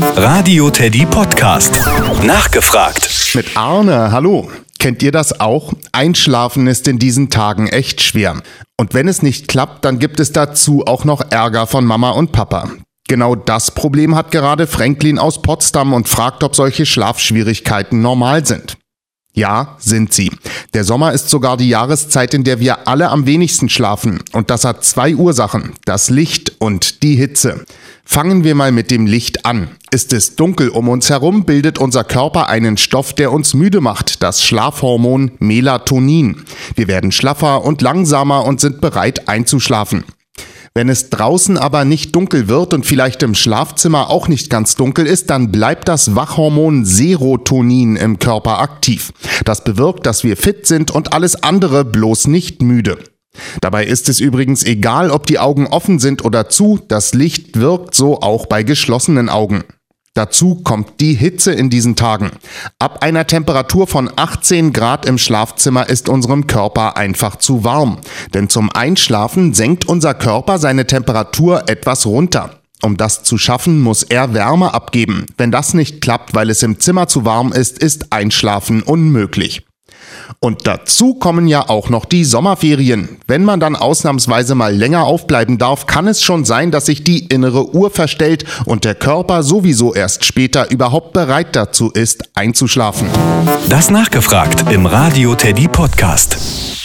Radio Teddy Podcast. Nachgefragt. Mit Arne, hallo. Kennt ihr das auch? Einschlafen ist in diesen Tagen echt schwer. Und wenn es nicht klappt, dann gibt es dazu auch noch Ärger von Mama und Papa. Genau das Problem hat gerade Franklin aus Potsdam und fragt, ob solche Schlafschwierigkeiten normal sind. Ja, sind sie. Der Sommer ist sogar die Jahreszeit, in der wir alle am wenigsten schlafen. Und das hat zwei Ursachen. Das Licht und die Hitze. Fangen wir mal mit dem Licht an. Ist es dunkel um uns herum, bildet unser Körper einen Stoff, der uns müde macht, das Schlafhormon Melatonin. Wir werden schlaffer und langsamer und sind bereit einzuschlafen. Wenn es draußen aber nicht dunkel wird und vielleicht im Schlafzimmer auch nicht ganz dunkel ist, dann bleibt das Wachhormon Serotonin im Körper aktiv. Das bewirkt, dass wir fit sind und alles andere bloß nicht müde. Dabei ist es übrigens egal, ob die Augen offen sind oder zu, das Licht wirkt so auch bei geschlossenen Augen. Dazu kommt die Hitze in diesen Tagen. Ab einer Temperatur von 18 Grad im Schlafzimmer ist unserem Körper einfach zu warm. Denn zum Einschlafen senkt unser Körper seine Temperatur etwas runter. Um das zu schaffen, muss er Wärme abgeben. Wenn das nicht klappt, weil es im Zimmer zu warm ist, ist Einschlafen unmöglich. Und dazu kommen ja auch noch die Sommerferien. Wenn man dann ausnahmsweise mal länger aufbleiben darf, kann es schon sein, dass sich die innere Uhr verstellt und der Körper sowieso erst später überhaupt bereit dazu ist, einzuschlafen. Das nachgefragt im Radio Teddy Podcast.